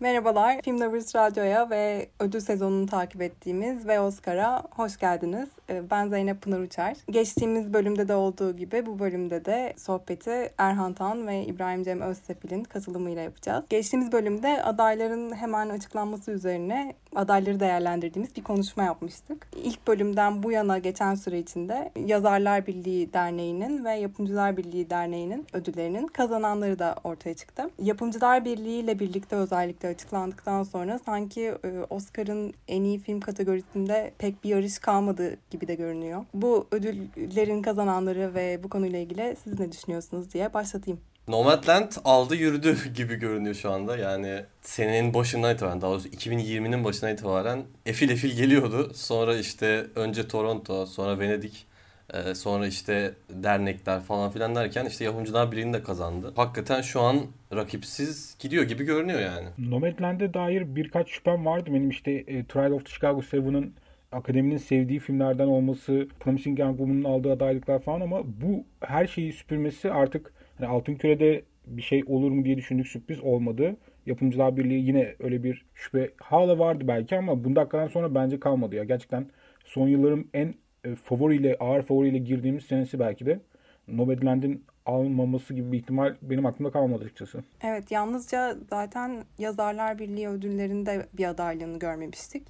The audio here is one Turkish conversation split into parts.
Merhabalar, Film Lovers Radyo'ya ve ödül sezonunu takip ettiğimiz ve Oscar'a hoş geldiniz. Ee, ben Zeynep Pınar Uçar. Geçtiğimiz bölümde de olduğu gibi bu bölümde de sohbeti Erhan Tan ve İbrahim Cem Özsefil'in katılımıyla yapacağız. Geçtiğimiz bölümde adayların hemen açıklanması üzerine adayları değerlendirdiğimiz bir konuşma yapmıştık. İlk bölümden bu yana geçen süre içinde Yazarlar Birliği Derneği'nin ve Yapımcılar Birliği Derneği'nin ödüllerinin kazananları da ortaya çıktı. Yapımcılar Birliği ile birlikte özellikle açıklandıktan sonra sanki e, Oscar'ın en iyi film kategorisinde pek bir yarış kalmadı gibi de görünüyor. Bu ödüllerin kazananları ve bu konuyla ilgili siz ne düşünüyorsunuz diye başlatayım. Nomadland aldı yürüdü gibi görünüyor şu anda. Yani senenin başından itibaren daha doğrusu 2020'nin başından itibaren efil efil geliyordu. Sonra işte önce Toronto, sonra Venedik, e, sonra işte dernekler falan filan derken işte yapımcılar birliğini de kazandı. Hakikaten şu an rakipsiz gidiyor gibi görünüyor yani. Nomadland'e dair birkaç şüphem vardı. Benim işte e, Trial of the Chicago 7'ın akademinin sevdiği filmlerden olması, Promising Young Woman'ın aldığı adaylıklar falan ama bu her şeyi süpürmesi artık hani Altın Küre'de bir şey olur mu diye düşündük sürpriz olmadı. Yapımcılar Birliği yine öyle bir şüphe hala vardı belki ama bu dakikadan sonra bence kalmadı ya. Gerçekten son yılların en e, favoriyle, ağır favoriyle girdiğimiz senesi belki de. Nomadland'in almaması gibi bir ihtimal benim aklımda kalmadı açıkçası. Evet yalnızca zaten Yazarlar Birliği ödüllerinde bir adaylığını görmemiştik.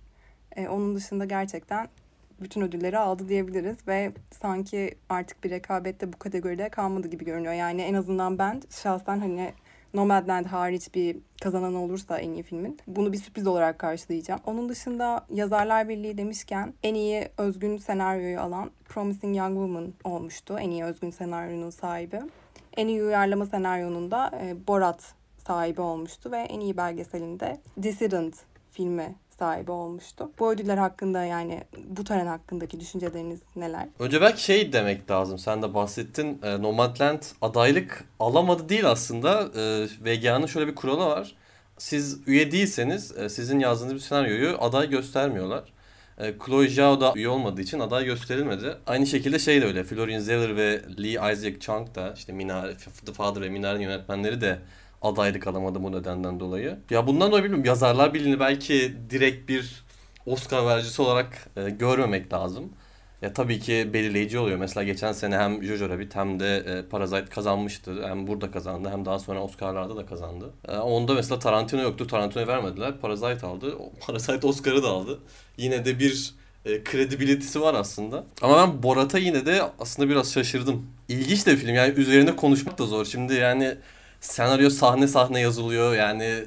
Ee, onun dışında gerçekten bütün ödülleri aldı diyebiliriz ve sanki artık bir rekabette bu kategoride kalmadı gibi görünüyor. Yani en azından ben şahsen hani Nomadland hariç bir kazanan olursa en iyi filmin bunu bir sürpriz olarak karşılayacağım. Onun dışında Yazarlar Birliği demişken en iyi özgün senaryoyu alan Promising Young Woman olmuştu. En iyi özgün senaryonun sahibi. En iyi uyarlama senaryonun da e, Borat sahibi olmuştu ve en iyi belgeselinde Dissident filmi sahibi olmuştu. Bu ödüller hakkında yani bu tören hakkındaki düşünceleriniz neler? Önce belki şey demek lazım. Sen de bahsettin. E, Nomadland adaylık alamadı değil aslında. E, VGA'nın şöyle bir kuralı var. Siz üye değilseniz e, sizin yazdığınız bir senaryoyu aday göstermiyorlar. E, Chloe Zhao da üye olmadığı için aday gösterilmedi. Aynı şekilde şey de öyle. Florian Zeller ve Lee Isaac Chung da işte Minare, The Father ve Minare'nin yönetmenleri de adaylık alamadı bu nedenden dolayı. Ya bundan dolayı bilmiyorum. Yazarlar Birliği'ni belki direkt bir Oscar vericisi olarak e, görmemek lazım. Ya tabii ki belirleyici oluyor. Mesela geçen sene hem Jojo Rabbit hem de e, Parasite kazanmıştı. Hem burada kazandı hem daha sonra Oscar'larda da kazandı. E, onda mesela Tarantino yoktu. Tarantino'ya vermediler. Parasite aldı. Parasite Oscar'ı da aldı. Yine de bir e, kredibilitesi var aslında. Ama ben Borat'a yine de aslında biraz şaşırdım. İlginç de bir film. Yani üzerine konuşmak da zor. Şimdi yani senaryo sahne sahne yazılıyor. Yani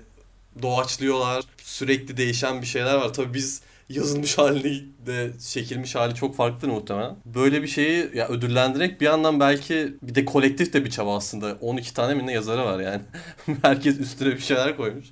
doğaçlıyorlar. Sürekli değişen bir şeyler var. Tabii biz yazılmış hali de çekilmiş hali çok farklıdır muhtemelen. Böyle bir şeyi ya ödüllendirerek bir yandan belki bir de kolektif de bir çaba aslında. 12 tane mi ne yazarı var yani. Herkes üstüne bir şeyler koymuş.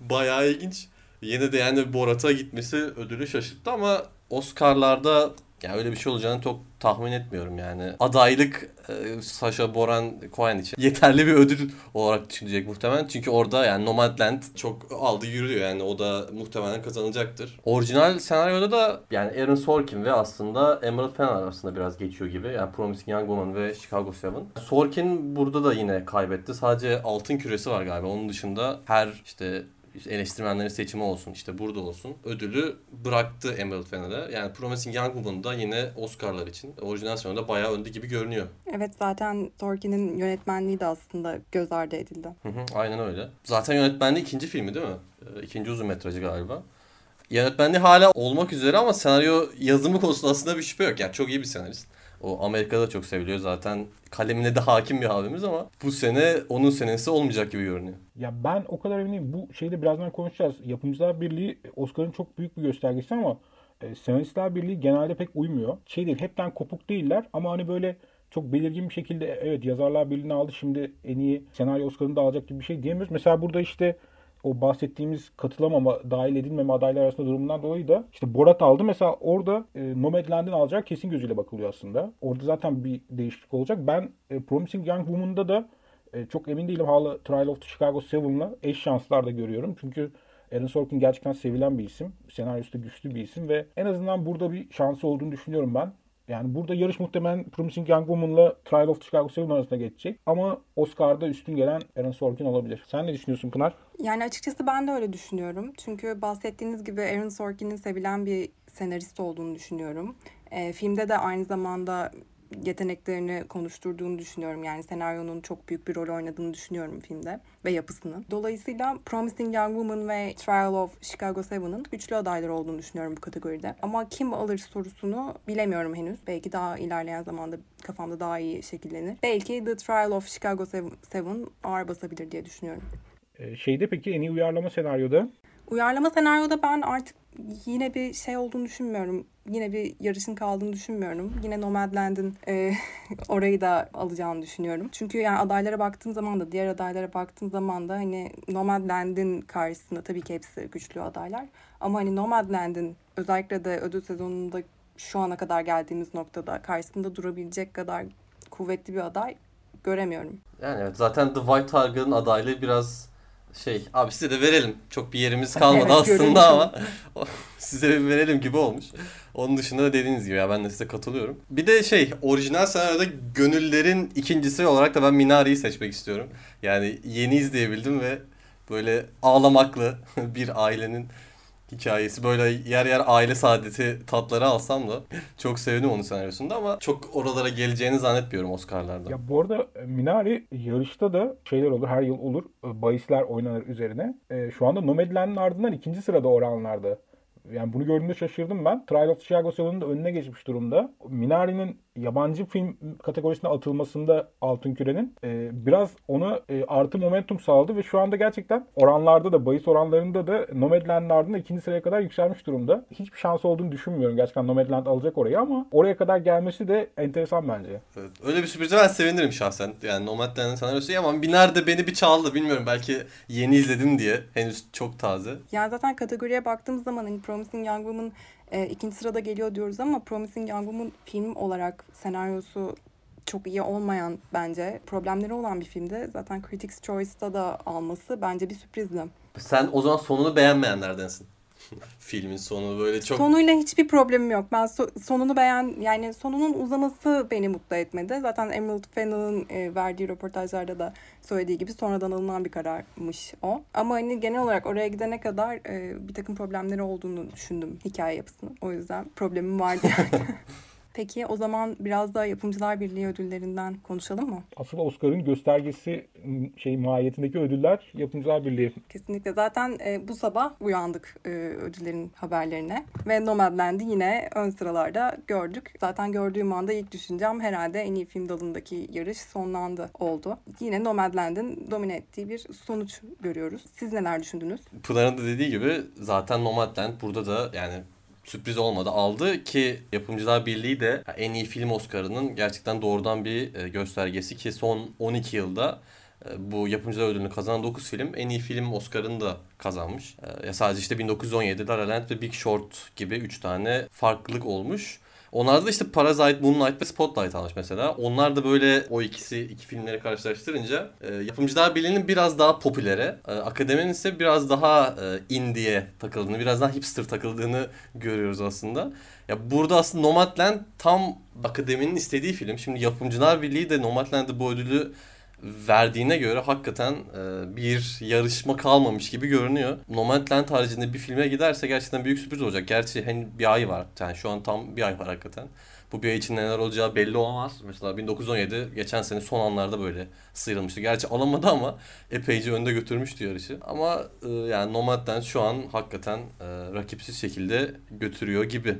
Bayağı ilginç. Yine de yani Borat'a gitmesi ödülü şaşırttı ama Oscar'larda ya öyle bir şey olacağını çok tahmin etmiyorum yani. Adaylık e, Sasha Boran Cohen için yeterli bir ödül olarak düşünecek muhtemelen. Çünkü orada yani Nomadland çok aldı yürüyor yani o da muhtemelen kazanacaktır. Orijinal senaryoda da yani Aaron Sorkin ve aslında Emerald Fennell arasında biraz geçiyor gibi. Yani Promising Young Woman ve Chicago 7. Sorkin burada da yine kaybetti. Sadece altın küresi var galiba. Onun dışında her işte eleştirmenlerin seçimi olsun işte burada olsun ödülü bıraktı Emerald Fennell'e. Yani Promising Young Woman da yine Oscar'lar için orijinal senaryoda bayağı önde gibi görünüyor. Evet zaten Sorkin'in yönetmenliği de aslında göz ardı edildi. Hı hı, aynen öyle. Zaten yönetmenliği ikinci filmi değil mi? Ee, ikinci uzun metrajı galiba. Yönetmenliği hala olmak üzere ama senaryo yazımı konusunda aslında bir şüphe yok. Yani çok iyi bir senarist. O Amerika'da çok seviliyor zaten. Kalemine de hakim bir abimiz ama bu sene onun senesi olmayacak gibi görünüyor. Ya ben o kadar eminim. Bu şeyde birazdan konuşacağız. Yapımcılar Birliği Oscar'ın çok büyük bir göstergesi ama e, Senaristler Birliği genelde pek uymuyor. Şey değil hepten kopuk değiller ama hani böyle çok belirgin bir şekilde evet yazarlar birliğini aldı şimdi en iyi senaryo Oscar'ını da alacak gibi bir şey diyemiyoruz. Mesela burada işte o bahsettiğimiz katılamama, dahil edilmeme adaylar arasında durumundan dolayı da işte Borat aldı. Mesela orada e, Nomadland'in alacağı kesin gözüyle bakılıyor aslında. Orada zaten bir değişiklik olacak. Ben e, Promising Young Woman'da da e, çok emin değilim. Hala Trial of the Chicago 7'la eş şanslar da görüyorum. Çünkü Aaron Sorkin gerçekten sevilen bir isim. Senaryosu da güçlü bir isim ve en azından burada bir şansı olduğunu düşünüyorum ben. Yani burada yarış muhtemelen Promising Young Woman'la Trial of Chicago 7 arasında geçecek. Ama Oscar'da üstün gelen Aaron Sorkin olabilir. Sen ne düşünüyorsun Pınar? Yani açıkçası ben de öyle düşünüyorum. Çünkü bahsettiğiniz gibi Aaron Sorkin'in sevilen bir senarist olduğunu düşünüyorum. E, filmde de aynı zamanda yeteneklerini konuşturduğunu düşünüyorum. Yani senaryonun çok büyük bir rol oynadığını düşünüyorum filmde ve yapısını. Dolayısıyla Promising Young Woman ve Trial of Chicago 7'ın güçlü adaylar olduğunu düşünüyorum bu kategoride. Ama kim alır sorusunu bilemiyorum henüz. Belki daha ilerleyen zamanda kafamda daha iyi şekillenir. Belki The Trial of Chicago 7 ağır basabilir diye düşünüyorum. Ee, şeyde peki en iyi uyarlama senaryoda? Uyarlama senaryoda ben artık yine bir şey olduğunu düşünmüyorum. Yine bir yarışın kaldığını düşünmüyorum. Yine Nomadland'in e, orayı da alacağını düşünüyorum. Çünkü yani adaylara baktığım zaman da diğer adaylara baktığım zaman da hani Nomadland'in karşısında tabii ki hepsi güçlü adaylar. Ama hani Nomadland'in özellikle de ödül sezonunda şu ana kadar geldiğimiz noktada karşısında durabilecek kadar kuvvetli bir aday göremiyorum. Yani evet zaten The White Tiger'ın adaylığı biraz şey abi size de verelim. Çok bir yerimiz kalmadı Evet, aslında ama size bir verelim gibi olmuş. Onun dışında da dediğiniz gibi ya ben de size katılıyorum. Bir de şey orijinal senaryoda gönüllerin ikincisi olarak da ben Minari'yi seçmek istiyorum. Yani yeni izleyebildim ve böyle ağlamaklı bir ailenin hikayesi. Böyle yer yer aile saadeti tatları alsam da çok sevdim onun senaryosunda ama çok oralara geleceğini zannetmiyorum Oscar'larda. Ya bu arada e, Minari yarışta da şeyler olur, her yıl olur. E, Bahisler oynanır üzerine. E, şu anda Nomadland'ın ardından ikinci sırada oranlarda. Yani bunu gördüğümde şaşırdım ben. Trial of Chicago 7'ın da önüne geçmiş durumda. Minari'nin yabancı film kategorisine atılmasında Altın Küre'nin e, biraz ona e, artı momentum sağladı ve şu anda gerçekten oranlarda da bahis oranlarında da Nomadland'ın ardında ikinci sıraya kadar yükselmiş durumda. Hiçbir şansı olduğunu düşünmüyorum. Gerçekten Nomadland alacak orayı ama oraya kadar gelmesi de enteresan bence. Evet, öyle bir sürprize ben sevinirim şahsen. Yani Nomadland'ın senaryosu iyi ama Biner de beni bir çaldı. Bilmiyorum belki yeni izledim diye. Henüz çok taze. Yani zaten kategoriye baktığımız zaman hani Promising Young Woman e, ikinci sırada geliyor diyoruz ama Promising Young Woman film olarak senaryosu çok iyi olmayan bence problemleri olan bir filmde zaten Critics' Choice'da da alması bence bir sürprizdi. Sen o zaman sonunu beğenmeyenlerdensin. Filmin sonu böyle çok... Sonuyla hiçbir problemim yok. Ben so- sonunu beğen yani sonunun uzaması beni mutlu etmedi. Zaten Emerald Fennell'ın e, verdiği röportajlarda da söylediği gibi sonradan alınan bir kararmış o. Ama hani genel olarak oraya gidene kadar e, bir takım problemleri olduğunu düşündüm hikaye yapısının. O yüzden problemim vardı yani. Peki o zaman biraz da Yapımcılar Birliği ödüllerinden konuşalım mı? Asıl Oscar'ın göstergesi şey mahiyetindeki ödüller Yapımcılar Birliği. Kesinlikle. Zaten e, bu sabah uyandık e, ödüllerin haberlerine ve Nomadland'i yine ön sıralarda gördük. Zaten gördüğüm anda ilk düşüncem herhalde en iyi film dalındaki yarış sonlandı oldu. Yine Nomadland'in domine ettiği bir sonuç görüyoruz. Siz neler düşündünüz? Pınar'ın da dediği gibi zaten Nomadland burada da yani sürpriz olmadı aldı ki Yapımcılar Birliği de en iyi film Oscar'ının gerçekten doğrudan bir e, göstergesi ki son 12 yılda e, bu yapımcılar ödülünü kazanan 9 film en iyi film Oscar'ını da kazanmış. E, ya sadece işte 1917 La La Land ve Big Short gibi 3 tane farklılık olmuş. Onlarda da işte Parasite, Moonlight ve Spotlight almış mesela. Onlar da böyle o ikisi iki filmleri karşılaştırınca e, yapımcılar birliğinin biraz daha popülere, e, akademinin ise biraz daha e, indie'ye takıldığını, biraz daha hipster takıldığını görüyoruz aslında. Ya burada aslında Nomadland tam akademinin istediği film. Şimdi yapımcılar birliği de Nomadland'ı bu ödülü verdiğine göre hakikaten e, bir yarışma kalmamış gibi görünüyor. Nomadland haricinde bir filme giderse gerçekten büyük sürpriz olacak. Gerçi hani bir ay var. Yani şu an tam bir ay var hakikaten. Bu bir ay için neler olacağı belli olmaz. Mesela 1917 geçen sene son anlarda böyle sıyrılmıştı. Gerçi alamadı ama epeyce önde götürmüştü yarışı. Ama e, yani Nomadland şu an hakikaten e, rakipsiz şekilde götürüyor gibi.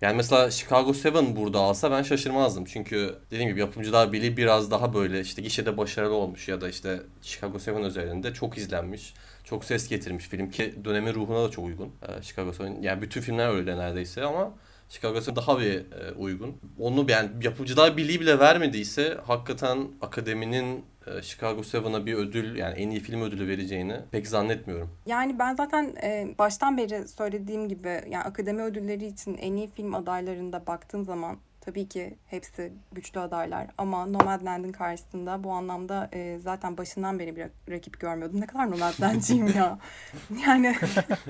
Yani mesela Chicago 7 burada alsa ben şaşırmazdım. Çünkü dediğim gibi yapımcılar Birliği biraz daha böyle işte gişede başarılı olmuş ya da işte Chicago 7 üzerinde çok izlenmiş. Çok ses getirmiş film ki dönemin ruhuna da çok uygun. Ee, Chicago 7 yani bütün filmler öyle neredeyse ama Chicago 7 daha bir e, uygun. Onu yani yapımcılar birliği bile vermediyse hakikaten akademinin e, Chicago 7'a bir ödül yani en iyi film ödülü vereceğini pek zannetmiyorum. Yani ben zaten e, baştan beri söylediğim gibi yani akademi ödülleri için en iyi film adaylarında baktığım zaman tabii ki hepsi güçlü adaylar ama Nomadland'ın karşısında bu anlamda e, zaten başından beri bir rakip görmüyordum. Ne kadar Nomadland'cıyım ya. Yani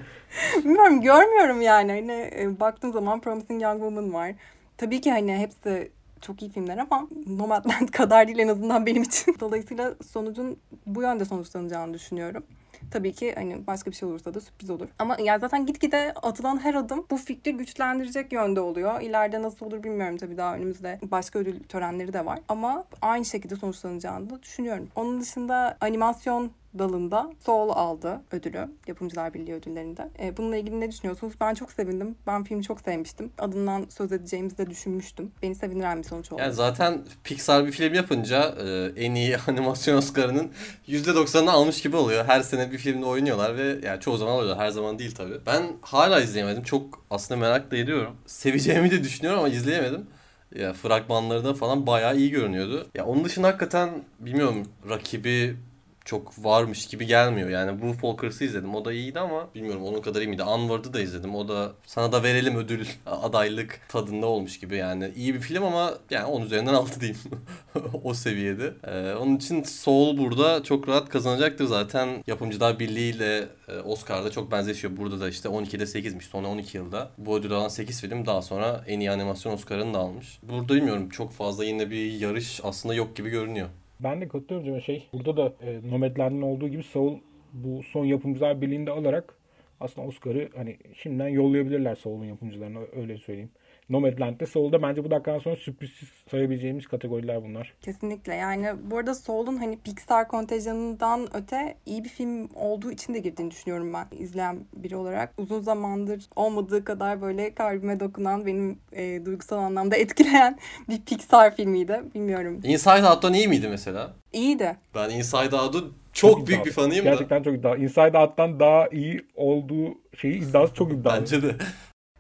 bilmiyorum görmüyorum yani. Hani e, baktığım zaman Promising Young Woman var. tabii ki hani hepsi çok iyi filmler ama Nomadland kadar değil en azından benim için. Dolayısıyla sonucun bu yönde sonuçlanacağını düşünüyorum. Tabii ki hani başka bir şey olursa da sürpriz olur. Ama ya zaten gitgide atılan her adım bu fikri güçlendirecek yönde oluyor. İleride nasıl olur bilmiyorum tabii daha önümüzde başka ödül törenleri de var. Ama aynı şekilde sonuçlanacağını da düşünüyorum. Onun dışında animasyon dalında Soul aldı ödülü. Yapımcılar Birliği ödüllerinde. E, bununla ilgili ne düşünüyorsunuz? Ben çok sevindim. Ben filmi çok sevmiştim. Adından söz edeceğimizi de düşünmüştüm. Beni sevindiren bir sonuç oldu. Yani zaten Pixar bir film yapınca e, en iyi animasyon Oscar'ının %90'ını almış gibi oluyor. Her sene bir filmde oynuyorlar ve yani çoğu zaman alıyorlar. Her zaman değil tabii. Ben hala izleyemedim. Çok aslında merak da ediyorum. Seveceğimi de düşünüyorum ama izleyemedim. Ya fragmanları da falan bayağı iyi görünüyordu. Ya onun dışında hakikaten bilmiyorum rakibi çok varmış gibi gelmiyor. Yani Wolf Walkers'ı izledim. O da iyiydi ama bilmiyorum onun kadar iyi miydi. Onward'ı da izledim. O da sana da verelim ödül adaylık tadında olmuş gibi yani. iyi bir film ama yani 10 üzerinden 6 diyeyim. o seviyede. Ee, onun için Soul burada çok rahat kazanacaktır zaten. Yapımcılar Birliği ile e, Oscar'da çok benzeşiyor. Burada da işte 12'de 8'miş. Son 12 yılda. Bu ödül alan 8 film daha sonra en iyi animasyon Oscar'ını da almış. Burada bilmiyorum çok fazla yine bir yarış aslında yok gibi görünüyor. Ben de katılıyorum şey. Burada da e, Nomadland'ın olduğu gibi Soul bu son yapımcılar birliğinde alarak aslında Oscar'ı hani şimdiden yollayabilirler Soul'un yapımcılarına öyle söyleyeyim. Nomadland'de Soul'da bence bu dakikadan sonra sürprizsiz sayabileceğimiz kategoriler bunlar. Kesinlikle yani bu arada Soul'un hani Pixar kontenjanından öte iyi bir film olduğu için de girdiğini düşünüyorum ben izleyen biri olarak. Uzun zamandır olmadığı kadar böyle kalbime dokunan, benim e, duygusal anlamda etkileyen bir Pixar filmiydi. Bilmiyorum. Inside Out'tan iyi miydi mesela? İyiydi. Ben Inside Out'un çok, çok büyük iddialı. bir fanıyım Gerçekten da. çok iddialı. Inside Out'tan daha iyi olduğu şeyi iddiası çok iddialı. Bence de.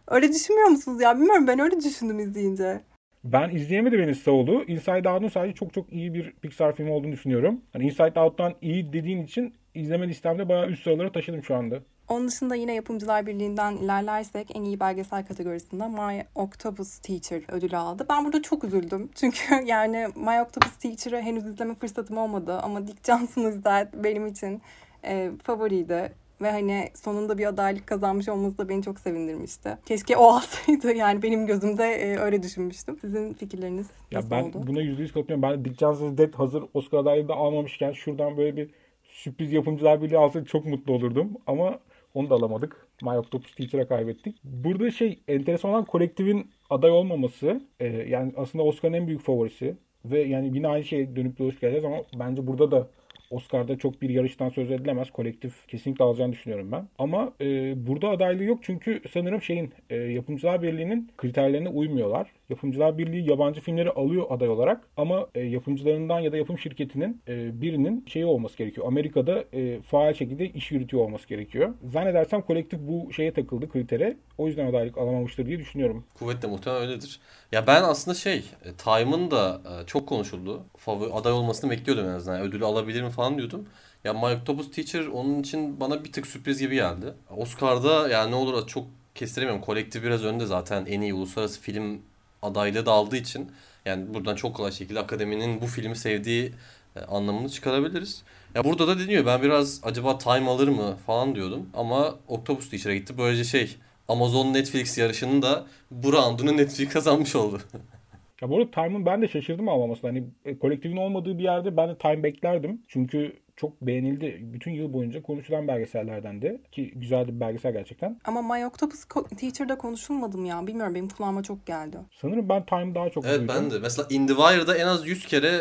Öyle düşünmüyor musunuz ya? Bilmiyorum ben öyle düşündüm izleyince. Ben izleyemedim henüz Soul'u. Inside Out'un sadece çok çok iyi bir Pixar filmi olduğunu düşünüyorum. Hani Inside Out'tan iyi dediğin için izleme listemde bayağı üst sıralara taşıdım şu anda. Onun dışında yine Yapımcılar Birliği'nden ilerlersek en iyi belgesel kategorisinde My Octopus Teacher ödülü aldı. Ben burada çok üzüldüm. Çünkü yani My Octopus Teacher'ı henüz izleme fırsatım olmadı. Ama Dick Johnson izler benim için e, favoriydi. Ve hani sonunda bir adaylık kazanmış olması da beni çok sevindirmişti. Keşke o alsaydı. Yani benim gözümde e, öyle düşünmüştüm. Sizin fikirleriniz ya nasıl ben oldu? buna yüzde yüz katılıyorum. Ben Dick Johnson's Dead hazır Oscar adaylığı da almamışken şuradan böyle bir sürpriz yapımcılar birliği alsaydı çok mutlu olurdum. Ama onu da alamadık. My Octopus Teacher'a kaybettik. Burada şey enteresan olan kolektifin aday olmaması. E, yani aslında Oscar'ın en büyük favorisi. Ve yani yine aynı şeye dönüp dolaşıp geleceğiz ama bence burada da Oscar'da çok bir yarıştan söz edilemez. Kolektif kesinlikle alacağını düşünüyorum ben. Ama e, burada adaylığı yok çünkü sanırım şeyin e, Yapımcılar Birliği'nin kriterlerine uymuyorlar. Yapımcılar Birliği yabancı filmleri alıyor aday olarak ama e, yapımcılarından ya da yapım şirketinin e, birinin şeyi olması gerekiyor. Amerika'da e, faal şekilde iş yürütüyor olması gerekiyor. Zannedersem kolektif bu şeye takıldı kritere. O yüzden adaylık alamamıştır diye düşünüyorum. Kuvvetle muhtemelen öyledir. Ya ben aslında şey, e, Time'ın da e, çok konuşuldu. Favori aday olmasını bekliyordum en azından. Yani ödülü alabilir mi falan diyordum. Ya My Octopus Teacher onun için bana bir tık sürpriz gibi geldi. Oscar'da yani ne olur çok kestiremiyorum. Kolektif biraz önde zaten en iyi uluslararası film adaylığı da aldığı için yani buradan çok kolay şekilde akademinin bu filmi sevdiği e, anlamını çıkarabiliriz. Ya burada da deniyor ben biraz acaba time alır mı falan diyordum ama Octopus Teacher'a gitti. Böylece şey Amazon Netflix yarışının da bu roundunu Netflix kazanmış oldu. Ya bu arada Time'ın ben de şaşırdım almamasına. Hani e, kolektifin olmadığı bir yerde ben de Time beklerdim. Çünkü çok beğenildi. Bütün yıl boyunca konuşulan belgesellerden de ki güzel bir belgesel gerçekten. Ama My Octopus Teacher'da konuşulmadım ya. Bilmiyorum benim kulağıma çok geldi. Sanırım ben Time daha çok Evet duydum. ben de. Mesela In The Wire'da en az 100 kere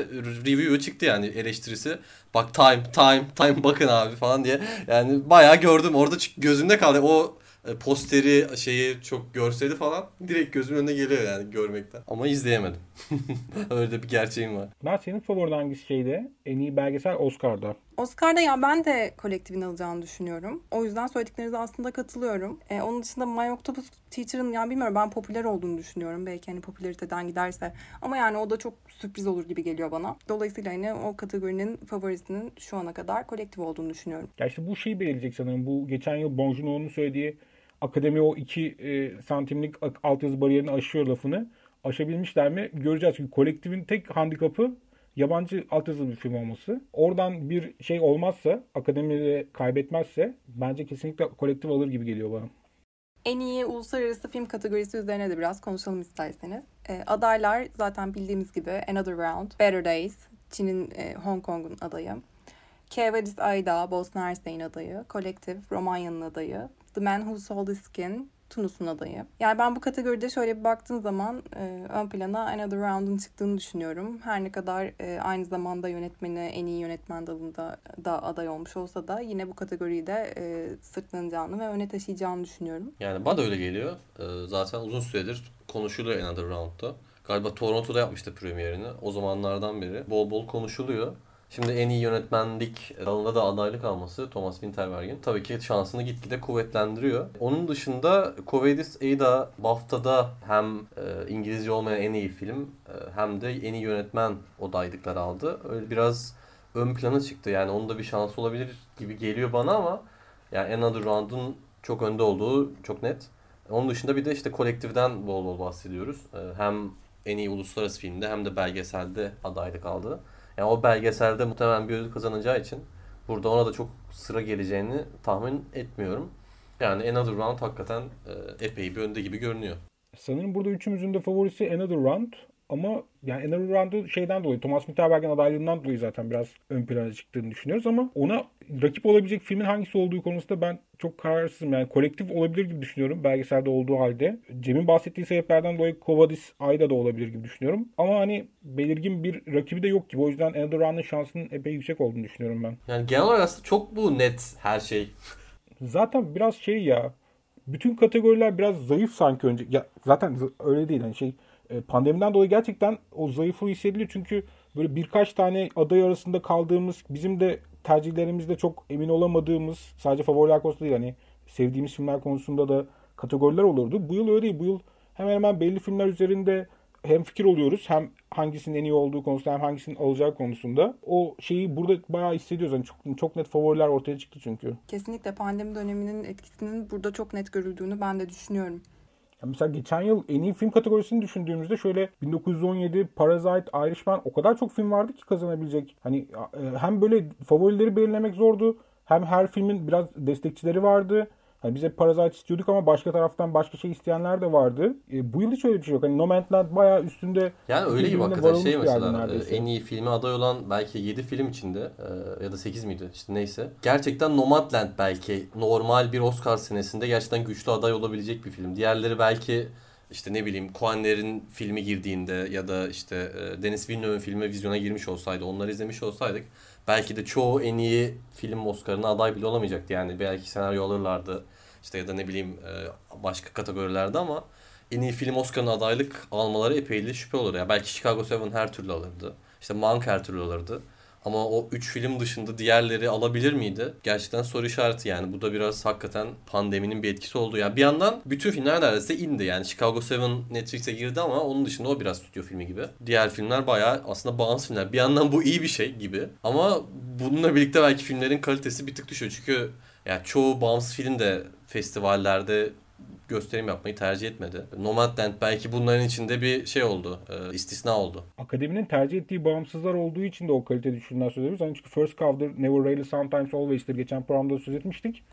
review'u çıktı yani eleştirisi. Bak Time, Time, Time bakın abi falan diye. Yani bayağı gördüm. Orada gözümde kaldı. O posteri şeyi çok görseli falan direkt gözümün önüne geliyor yani görmekten. Ama izleyemedim. Öyle bir gerçeğim var. Ben senin favorin hangisi şeyde? En iyi belgesel Oscar'da. Oscar'da ya ben de kolektifin alacağını düşünüyorum. O yüzden söylediklerinize aslında katılıyorum. Ee, onun dışında My Octopus Teacher'ın yani bilmiyorum ben popüler olduğunu düşünüyorum. Belki hani popülariteden giderse. Ama yani o da çok sürpriz olur gibi geliyor bana. Dolayısıyla hani o kategorinin favorisinin şu ana kadar kolektif olduğunu düşünüyorum. Ya işte bu şeyi belirleyecek sanırım. Bu geçen yıl Bong Joon-ho'nun söylediği akademi o iki e, santimlik altyazı bariyerini aşıyor lafını. Aşabilmişler mi? Göreceğiz. Çünkü kolektifin tek handikapı yabancı altyazılı bir film olması. Oradan bir şey olmazsa, akademide kaybetmezse bence kesinlikle kolektif alır gibi geliyor bana. En iyi uluslararası film kategorisi üzerine de biraz konuşalım isterseniz. E, adaylar zaten bildiğimiz gibi Another Round, Better Days, Çin'in e, Hong Kong'un adayı. Kevadis Ayda, Bosna Hersek'in adayı. Collective, Romanya'nın adayı. The Man Who Sold His Skin, Tunus'un adayı. Yani ben bu kategoride şöyle bir baktığım zaman e, ön plana Another Round'un çıktığını düşünüyorum. Her ne kadar e, aynı zamanda yönetmeni en iyi yönetmen dalında da aday olmuş olsa da yine bu kategoriyi de e, sırtlanacağını ve öne taşıyacağını düşünüyorum. Yani bana da öyle geliyor. Ee, zaten uzun süredir konuşuluyor Another Round'da. Galiba Toronto'da yapmıştı premierini. O zamanlardan beri bol bol konuşuluyor. Şimdi en iyi yönetmenlik dalında da adaylık alması Thomas Winterberg'in tabii ki şansını gitgide kuvvetlendiriyor. Onun dışında Kovadis Ada BAFTA'da hem e, İngilizce olmayan en iyi film e, hem de en iyi yönetmen adaylıkları aldı. Öyle biraz ön plana çıktı. Yani onun da bir şansı olabilir gibi geliyor bana ama yani Another Round'un çok önde olduğu çok net. Onun dışında bir de işte kolektiften bol bol bahsediyoruz. Ee, Hem en iyi uluslararası filmde hem de belgeselde adaylık aldı. Yani o belgeselde muhtemelen bir ödül kazanacağı için burada ona da çok sıra geleceğini tahmin etmiyorum. Yani Another Round hakikaten e, epey bir önde gibi görünüyor. Sanırım burada üçümüzün de favorisi Another Round. Ama yani Another Round'u şeyden dolayı, Thomas Winterberg'in adaylığından dolayı zaten biraz ön plana çıktığını düşünüyoruz ama ona rakip olabilecek filmin hangisi olduğu konusunda ben çok kararsızım. Yani kolektif olabilir gibi düşünüyorum belgeselde olduğu halde. Cem'in bahsettiği sebeplerden dolayı Kovadis Ayda da olabilir gibi düşünüyorum. Ama hani belirgin bir rakibi de yok gibi. O yüzden Round'un şansının epey yüksek olduğunu düşünüyorum ben. Yani genel olarak aslında çok bu net her şey. Zaten biraz şey ya bütün kategoriler biraz zayıf sanki önce. Ya zaten öyle değil hani şey e, pandemiden dolayı gerçekten o zayıflığı hissediliyor çünkü böyle birkaç tane aday arasında kaldığımız bizim de tercihlerimizde çok emin olamadığımız sadece favoriler konusunda değil hani sevdiğimiz filmler konusunda da kategoriler olurdu. Bu yıl öyle değil. Bu yıl hemen hemen belli filmler üzerinde hem fikir oluyoruz hem hangisinin en iyi olduğu konusunda hem hangisinin alacağı konusunda. O şeyi burada bayağı hissediyoruz. Hani çok, çok net favoriler ortaya çıktı çünkü. Kesinlikle pandemi döneminin etkisinin burada çok net görüldüğünü ben de düşünüyorum. Mesela geçen yıl en iyi film kategorisini düşündüğümüzde şöyle 1917, Parasite, Irishman o kadar çok film vardı ki kazanabilecek. Hani e, hem böyle favorileri belirlemek zordu hem her filmin biraz destekçileri vardı. Hani biz hep Parasite istiyorduk ama başka taraftan başka şey isteyenler de vardı. E, bu yıl hiç öyle bir şey yok. Hani Nomadland bayağı üstünde. Yani öyle gibi hakikaten şey mesela e, en iyi filme aday olan belki 7 film içinde e, ya da 8 miydi işte neyse. Gerçekten Nomadland belki normal bir Oscar senesinde gerçekten güçlü aday olabilecek bir film. Diğerleri belki işte ne bileyim Coen'lerin filmi girdiğinde ya da işte e, Denis Villeneuve'ın filmi vizyona girmiş olsaydı onları izlemiş olsaydık belki de çoğu en iyi film Oscar'ına aday bile olamayacaktı. Yani belki senaryo alırlardı işte ya da ne bileyim e, başka kategorilerde ama en iyi film Oscar'ına adaylık almaları epeyli şüphe olur. Ya belki Chicago Seven her türlü alırdı. İşte Mank her türlü alırdı. Ama o 3 film dışında diğerleri alabilir miydi? Gerçekten soru işareti yani. Bu da biraz hakikaten pandeminin bir etkisi oldu. Yani bir yandan bütün filmler neredeyse indi. Yani Chicago Seven Netflix'e girdi ama onun dışında o biraz stüdyo filmi gibi. Diğer filmler bayağı aslında bağımsız filmler. Bir yandan bu iyi bir şey gibi. Ama bununla birlikte belki filmlerin kalitesi bir tık düşüyor. Çünkü yani çoğu bağımsız film de festivallerde gösterim yapmayı tercih etmedi. Nomadland belki bunların içinde bir şey oldu, e, istisna oldu. Akademinin tercih ettiği bağımsızlar olduğu için de o kalite düşüşünden söz ediyoruz. Hani çünkü First Cover, Never Really, Sometimes Always'tir geçen programda söz etmiştik.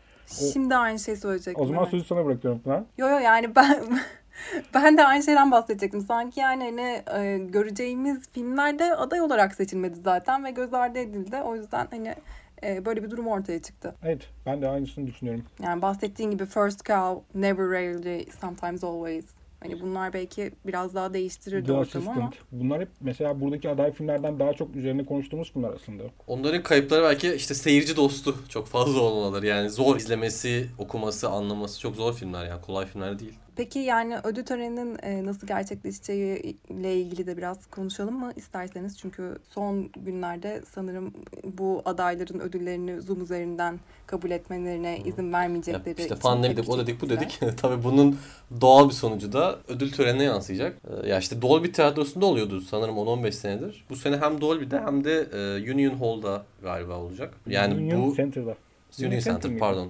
O- Şimdi aynı şeyi söyleyecektim. O zaman sözü sana bırakıyorum Pınar. Yo yo yani ben ben de aynı şeyden bahsedecektim. Sanki yani hani e, göreceğimiz filmlerde aday olarak seçilmedi zaten ve göz ardı edildi. O yüzden hani e, böyle bir durum ortaya çıktı. Evet ben de aynısını düşünüyorum. Yani bahsettiğin gibi First Cow, Never Rarely, Sometimes Always. Hani bunlar belki biraz daha değiştirirdi The ortamı ama. Assistant. Bunlar hep mesela buradaki aday filmlerden daha çok üzerine konuştuğumuz filmler aslında. Onların kayıpları belki işte seyirci dostu çok fazla olmaları. Yani zor izlemesi, okuması, anlaması çok zor filmler yani kolay filmler değil. Peki yani ödül töreninin e, nasıl gerçekleşeceği ile ilgili de biraz konuşalım mı isterseniz? Çünkü son günlerde sanırım bu adayların ödüllerini Zoom üzerinden kabul etmelerine izin Ya vermeyecekleri işte için pandemi dedik, o dedik, bu dedik. Tabii bunun doğal bir sonucu da ödül törenine yansıyacak. Ee, Ya işte Dolby Tiyatrosu'nda oluyordu sanırım 10-15 senedir. Bu sene hem Dolby'de hem de e, Union Hall'da galiba olacak. Yani Union bu Center'da. Union Center miydi? pardon.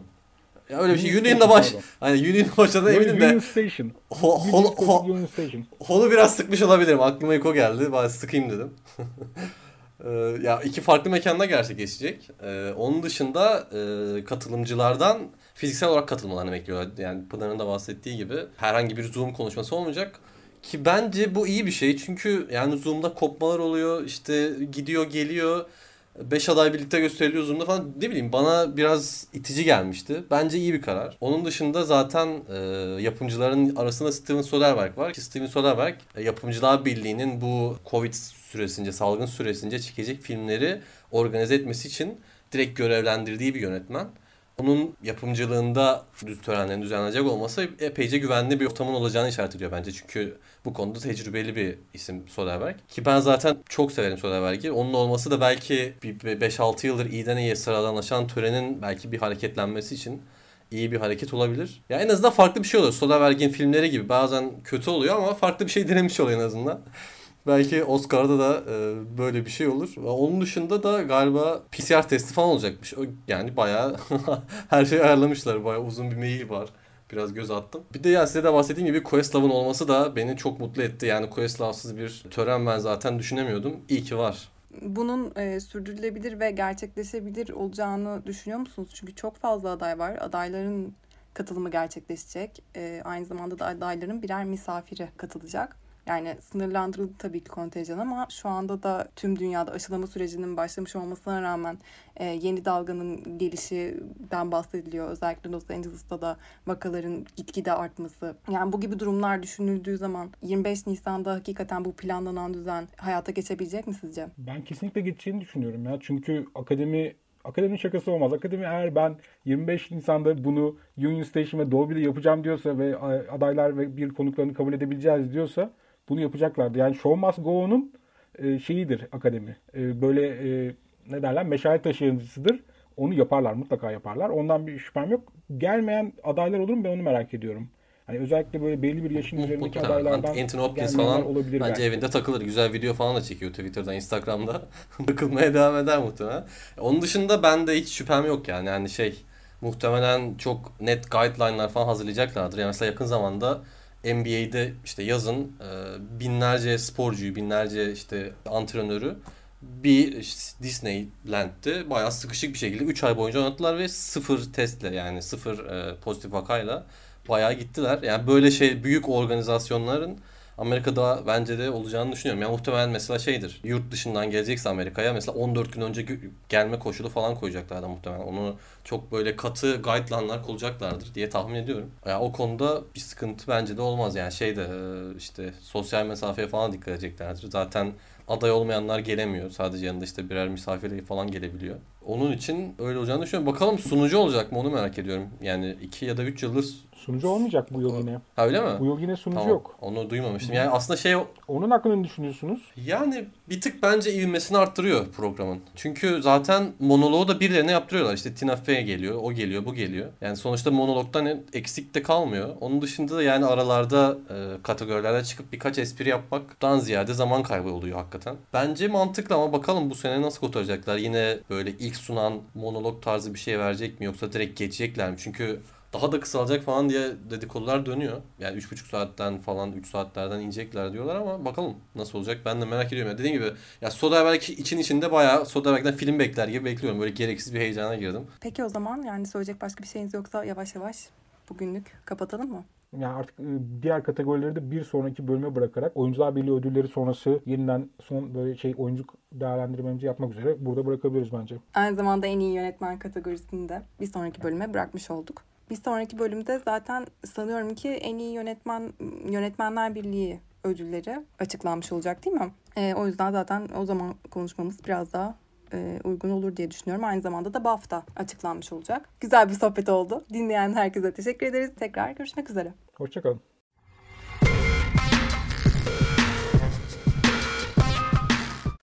Ya öyle bir şey. Union Station, baş. Hani Union Hall'da eminim Union de. Station. Ho, ho, Union Station. holu biraz sıkmış olabilirim. Aklıma ilk o geldi. Bari sıkayım dedim. Ee, ya iki farklı mekanda gerçekleşecek. Ee, onun dışında e, katılımcılardan fiziksel olarak katılmalarını bekliyorlar. Yani Pınar'ın da bahsettiği gibi herhangi bir Zoom konuşması olmayacak. Ki bence bu iyi bir şey. Çünkü yani Zoom'da kopmalar oluyor. işte gidiyor geliyor. Beş aday birlikte gösteriliyor Zoom'da falan. Ne bileyim bana biraz itici gelmişti. Bence iyi bir karar. Onun dışında zaten e, yapımcıların arasında Steven Soderbergh var. Ki Steven Soderbergh e, Yapımcılar Birliği'nin bu Covid süresince, salgın süresince çekecek filmleri organize etmesi için direkt görevlendirdiği bir yönetmen. Onun yapımcılığında törenlerin düzenlenecek olması epeyce güvenli bir ortamın olacağını işaret ediyor bence. Çünkü bu konuda tecrübeli bir isim Soderbergh. Ki ben zaten çok severim Soderbergh'i. Onun olması da belki bir 5-6 yıldır iyiden iyiye sıradanlaşan törenin belki bir hareketlenmesi için iyi bir hareket olabilir. Ya en azından farklı bir şey olur. Soderbergh'in filmleri gibi bazen kötü oluyor ama farklı bir şey denemiş oluyor en azından. Belki Oscar'da da e, böyle bir şey olur. Onun dışında da galiba PCR testi falan olacakmış. Yani bayağı her şeyi ayarlamışlar. Bayağı uzun bir mail var. Biraz göz attım. Bir de ya size de bahsettiğim gibi Questlove'ın olması da beni çok mutlu etti. Yani Questlove'sız bir tören ben zaten düşünemiyordum. İyi ki var. Bunun e, sürdürülebilir ve gerçekleşebilir olacağını düşünüyor musunuz? Çünkü çok fazla aday var. Adayların katılımı gerçekleşecek. E, aynı zamanda da adayların birer misafiri katılacak. Yani sınırlandırıldı tabii ki kontenjan ama şu anda da tüm dünyada aşılama sürecinin başlamış olmasına rağmen e, yeni dalganın gelişinden bahsediliyor. Özellikle Los Angeles'ta da vakaların gitgide artması. Yani bu gibi durumlar düşünüldüğü zaman 25 Nisan'da hakikaten bu planlanan düzen hayata geçebilecek mi sizce? Ben kesinlikle geçeceğini düşünüyorum ya. Çünkü akademi Akademi şakası olmaz. Akademi eğer ben 25 Nisan'da bunu Union Station ve Dolby'de yapacağım diyorsa ve adaylar ve bir konuklarını kabul edebileceğiz diyorsa bunu yapacaklardı. Yani Show Must Go On'un e, şeyidir akademi. E, böyle e, ne derler meşale taşıyıcısıdır. Onu yaparlar mutlaka yaparlar. Ondan bir şüphem yok. Gelmeyen adaylar olur mu ben onu merak ediyorum. Hani özellikle böyle belli bir yaşın üzerindeki adaylardan Anthony Hopkins falan olabilir bence belki. evinde takılır. Güzel video falan da çekiyor Twitter'dan, Instagram'da. Takılmaya devam eder muhtemelen. Onun dışında ben de hiç şüphem yok yani. Yani şey muhtemelen çok net guideline'lar falan hazırlayacaklardır. Yani mesela yakın zamanda NBA'de işte yazın e, binlerce sporcuyu, binlerce işte antrenörü bir Disneyland'de bayağı sıkışık bir şekilde 3 ay boyunca oynattılar ve sıfır testle yani sıfır e, pozitif vakayla bayağı gittiler. Yani böyle şey büyük organizasyonların Amerika'da bence de olacağını düşünüyorum. Yani muhtemelen mesela şeydir. Yurt dışından gelecekse Amerika'ya mesela 14 gün önce gelme koşulu falan koyacaklar da muhtemelen. Onu çok böyle katı guideline'lar koyacaklardır diye tahmin ediyorum. Yani o konuda bir sıkıntı bence de olmaz. Yani şeyde işte sosyal mesafeye falan dikkat edeceklerdir. Zaten aday olmayanlar gelemiyor. Sadece yanında işte birer misafir falan gelebiliyor. Onun için öyle olacağını düşünüyorum. Bakalım sunucu olacak mı onu merak ediyorum. Yani 2 ya da 3 yıldır Sunucu olmayacak bu yıl yine. Ha öyle mi? Bu yıl yine sunucu tamam. yok. Onu duymamıştım. Yani aslında şey... Onun hakkında ne düşünüyorsunuz? Yani bir tık bence ivmesini arttırıyor programın. Çünkü zaten monoloğu da birilerine yaptırıyorlar. İşte Tina Fey geliyor, o geliyor, bu geliyor. Yani sonuçta monologdan eksik de kalmıyor. Onun dışında da yani aralarda e, kategorilerde çıkıp birkaç espri yapmaktan ziyade zaman kaybı oluyor hakikaten. Bence mantıklı ama bakalım bu sene nasıl kurtaracaklar. Yine böyle ilk sunan monolog tarzı bir şey verecek mi yoksa direkt geçecekler mi? Çünkü daha da kısalacak falan diye dedikodular dönüyor. Yani 3,5 saatten falan 3 saatlerden inecekler diyorlar ama bakalım nasıl olacak ben de merak ediyorum. Ya dediğim gibi ya Soderbergh için içinde bayağı Soderbergh'den film bekler gibi bekliyorum. Böyle gereksiz bir heyecana girdim. Peki o zaman yani söyleyecek başka bir şeyiniz yoksa yavaş yavaş bugünlük kapatalım mı? Yani artık e, diğer kategorileri de bir sonraki bölüme bırakarak Oyuncular Birliği ödülleri sonrası yeniden son böyle şey oyuncu değerlendirmemizi yapmak üzere burada bırakabiliriz bence. Aynı zamanda en iyi yönetmen kategorisini de bir sonraki bölüme bırakmış olduk. Bir sonraki bölümde zaten sanıyorum ki en iyi yönetmen yönetmenler birliği ödülleri açıklanmış olacak değil mi? E, o yüzden zaten o zaman konuşmamız biraz daha uygun olur diye düşünüyorum. Aynı zamanda da BAFTA açıklanmış olacak. Güzel bir sohbet oldu. Dinleyen herkese teşekkür ederiz. Tekrar görüşmek üzere. Hoşçakalın.